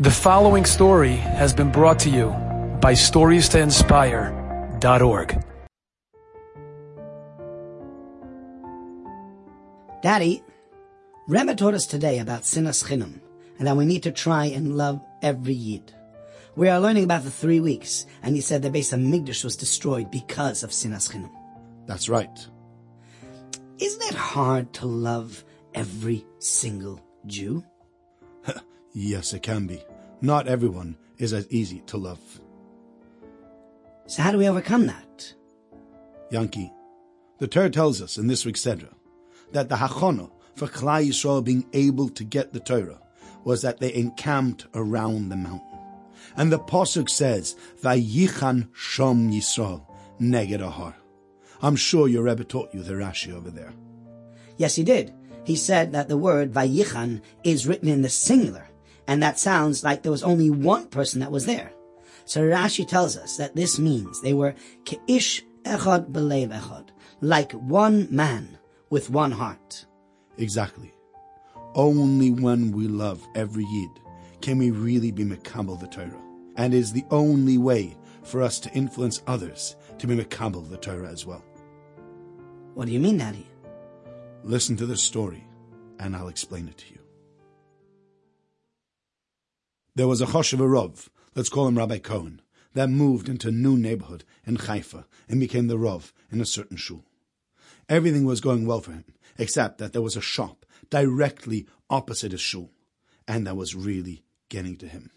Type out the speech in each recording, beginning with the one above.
The following story has been brought to you by StoriesToInspire.org. Daddy, Rebbe taught us today about sinas chinam and that we need to try and love every yid. We are learning about the three weeks, and he said the Beis HaMikdash was destroyed because of sinas chinam. That's right. Isn't it hard to love every single Jew? Yes, it can be. Not everyone is as easy to love. So how do we overcome that? Yankee, the Torah tells us in this week's Sedra that the Hachono for Klal Yisrael being able to get the Torah was that they encamped around the mountain. And the Pasuk says, Vayichan Shom Yisrael Neged Ahar. I'm sure your Rebbe taught you the Rashi over there. Yes, he did. He said that the word Vayichan is written in the singular, and that sounds like there was only one person that was there. So Rashi tells us that this means they were Ke'ish Echad Belev Echad, like one man with one heart. Exactly. Only when we love every Yid can we really be Mekabel the Torah. And is the only way for us to influence others to be Mekabel the Torah as well. What do you mean, Daddy? Listen to this story, and I'll explain it to you. There was a Choshev Rov, let's call him Rabbi Cohen, that moved into a new neighborhood in Haifa and became the Rov in a certain shul. Everything was going well for him, except that there was a shop directly opposite his shul, and that was really getting to him.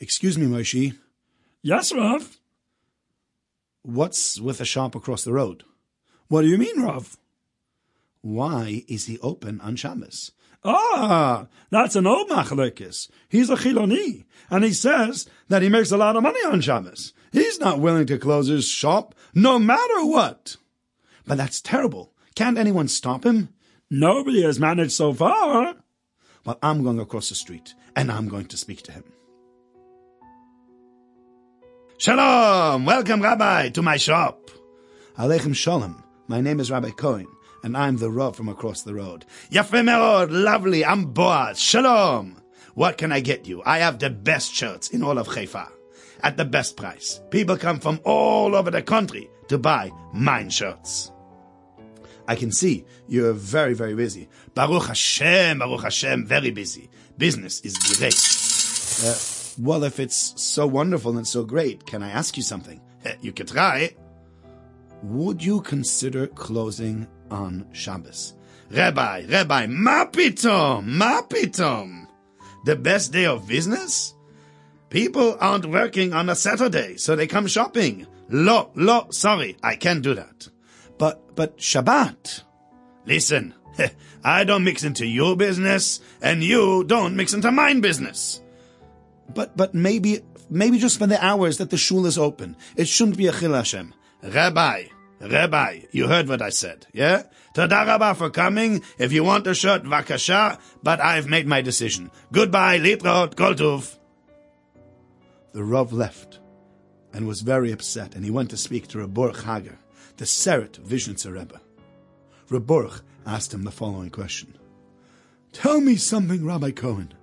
Excuse me, Moshe, Yes, Rav. what's with the shop across the road? What do you mean, Rav? Why is he open on Shabbos? Ah, that's an old machlekes. He's a Chiloni, and he says that he makes a lot of money on Shabbos. He's not willing to close his shop, no matter what. But that's terrible. Can't anyone stop him? Nobody has managed so far. Well, I'm going across the street, and I'm going to speak to him. Shalom! Welcome, Rabbi, to my shop. Aleichem Shalom. My name is Rabbi Cohen, and I'm the Rav from across the road. Yafe lovely, I'm Boaz. Shalom! What can I get you? I have the best shirts in all of Haifa. At the best price. People come from all over the country to buy mine shirts. I can see you're very, very busy. Baruch Hashem, Baruch Hashem, very busy. Business is great. Uh, well, if it's so wonderful and so great, can I ask you something? You could try. Would you consider closing on Shabbos? Rabbi, Rabbi, ma pitom, ma pitom. The best day of business? People aren't working on a Saturday, so they come shopping. Lo, lo, sorry, I can't do that. But, but Shabbat. Listen, I don't mix into your business, and you don't mix into mine business. But, but maybe, maybe just for the hours that the shul is open. It shouldn't be a chil Hashem. Rabbi, Rabbi, you heard what I said, yeah? Toda Rabba for coming. If you want a shirt, vakasha, but I've made my decision. Goodbye, litrot, koltuv. The Rav left and was very upset, and he went to speak to Reb Boruch Hager, the Seret Vizhnitzer Rebbe. Reb Boruch asked him the following question. Tell me something, Rabbi Cohen.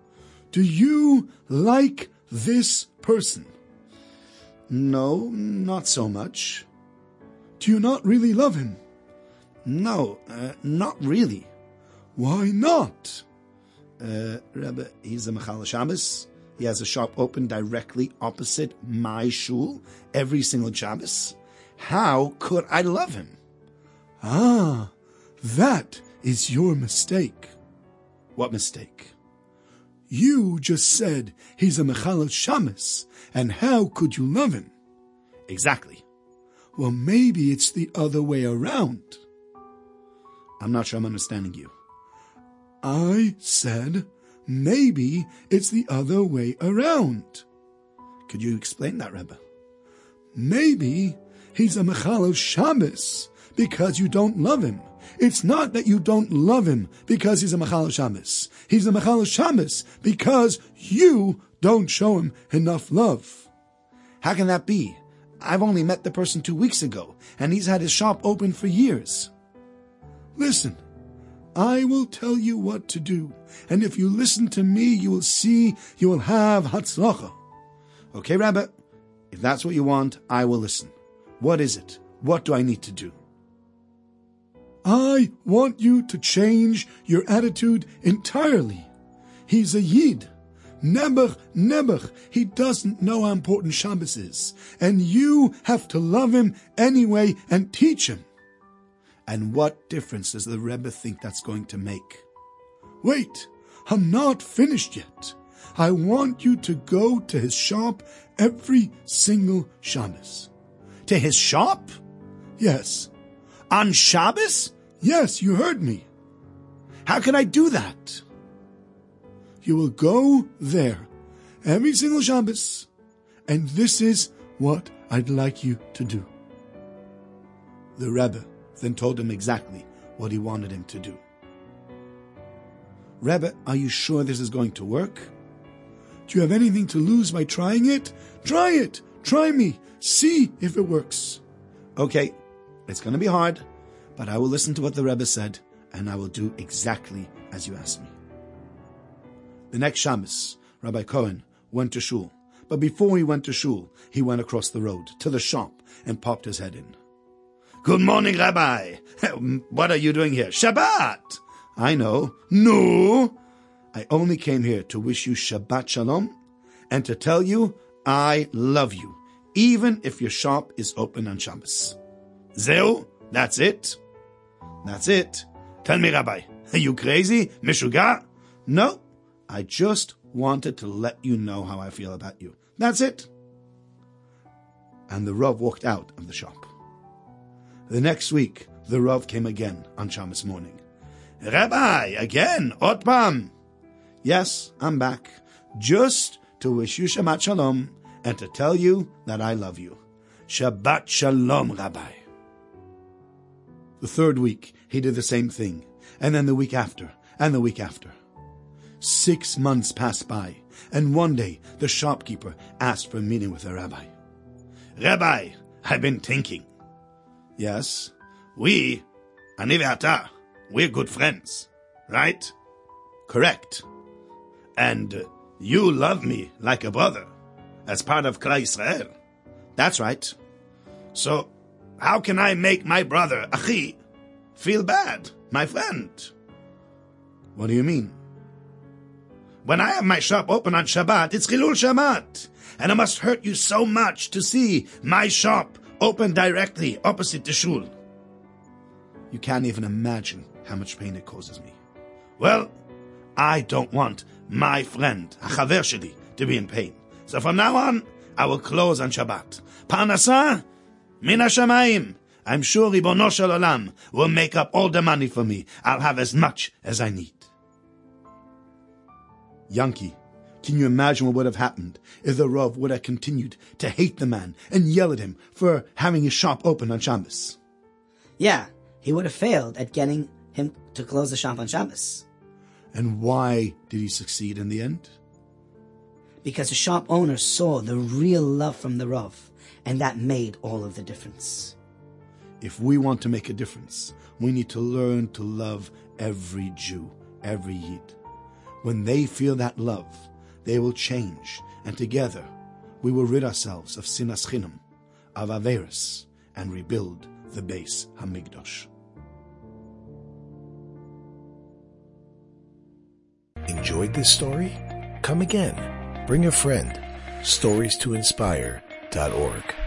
Do you like this person? No, not so much. Do you not really love him? No, uh, not really. Why not? Uh, Rebbe, he's a Mechal Shabbos. He has a shop open directly opposite my shul every single Shabbos. How could I love him? Ah, that is your mistake. What mistake? You just said he's a Mechal Shabbos, and how could you love him? Exactly. Well, maybe it's the other way around. I'm not sure I'm understanding you. I said maybe it's the other way around. Could you explain that, Rebbe? Maybe he's a Mechal Shabbos because you don't love him. It's not that you don't love him because he's a Mechal Shabbos. He's a Mechal Shabbos because you don't show him enough love. How can that be? I've only met the person two weeks ago, and he's had his shop open for years. Listen, I will tell you what to do, and if you listen to me, you will see you will have Hatzlacha. Okay, Rabbi, if that's what you want, I will listen. What is it? What do I need to do? I want you to change your attitude entirely. He's a Yid. Nebuch, Nebuch, he doesn't know how important Shabbos is, and you have to love him anyway and teach him. And what difference does the Rebbe think that's going to make? Wait, I'm not finished yet. I want you to go to his shop every single Shabbos. To his shop? Yes. On Shabbos? Yes, you heard me. How can I do that? You will go there every single Shabbos, and this is what I'd like you to do. The Rebbe then told him exactly what he wanted him to do. Rebbe, are you sure this is going to work? Do you have anything to lose by trying it? Try it! Try me! See if it works. Okay, it's going to be hard, but I will listen to what the Rebbe said, and I will do exactly as you asked me. The next Shabbos, Rabbi Cohen went to shul, but before he went to shul, he went across the road to the shop and popped his head in. Good morning, Rabbi. What are you doing here? Shabbat. I know. No. I only came here to wish you Shabbat Shalom and to tell you I love you, even if your shop is open on Shabbos. Zehu, that's it. That's it. Tell me, Rabbi, are you crazy? Mishuga? No, I just wanted to let you know how I feel about you. That's it. And the Rav walked out of the shop. The next week, the Rav came again on Shabbos morning. Rabbi, again, Od pa'am. Yes, I'm back, just to wish you Shabbat Shalom and to tell you that I love you. Shabbat Shalom, Rabbi. The third week, he did the same thing, and then the week after, and the week after. Six months passed by, and one day the shopkeeper asked for a meeting with the rabbi. Rabbi, I've been thinking. Yes, we, Ani ve'ata, we're good friends, right? Correct. And you love me like a brother, as part of Klal Israel. That's right. So, how can I make my brother, Achi, feel bad, my friend? What do you mean? When I have my shop open on Shabbat, it's Chilul Shabbat. And it must hurt you so much to see my shop open directly opposite the shul. You can't even imagine how much pain it causes me. Well, I don't want my friend, Hachaver Sheli, to be in pain. So from now on, I will close on Shabbat. Parnasa, mina shamayim. I'm sure Ribono Shel Olam will make up all the money for me. I'll have as much as I need. Yankee, can you imagine what would have happened if the Rav would have continued to hate the man and yell at him for having his shop open on Shabbos? Yeah, he would have failed at getting him to close the shop on Shabbos. And why did he succeed in the end? Because the shop owner saw the real love from the Rav, and that made all of the difference. If we want to make a difference, we need to learn to love every Jew, every Yid. When they feel that love, they will change, and together we will rid ourselves of sinas chinam, of averis, and rebuild the Beis Hamikdosh. Enjoyed this story? Come again. Bring a friend. Stories to inspire.org.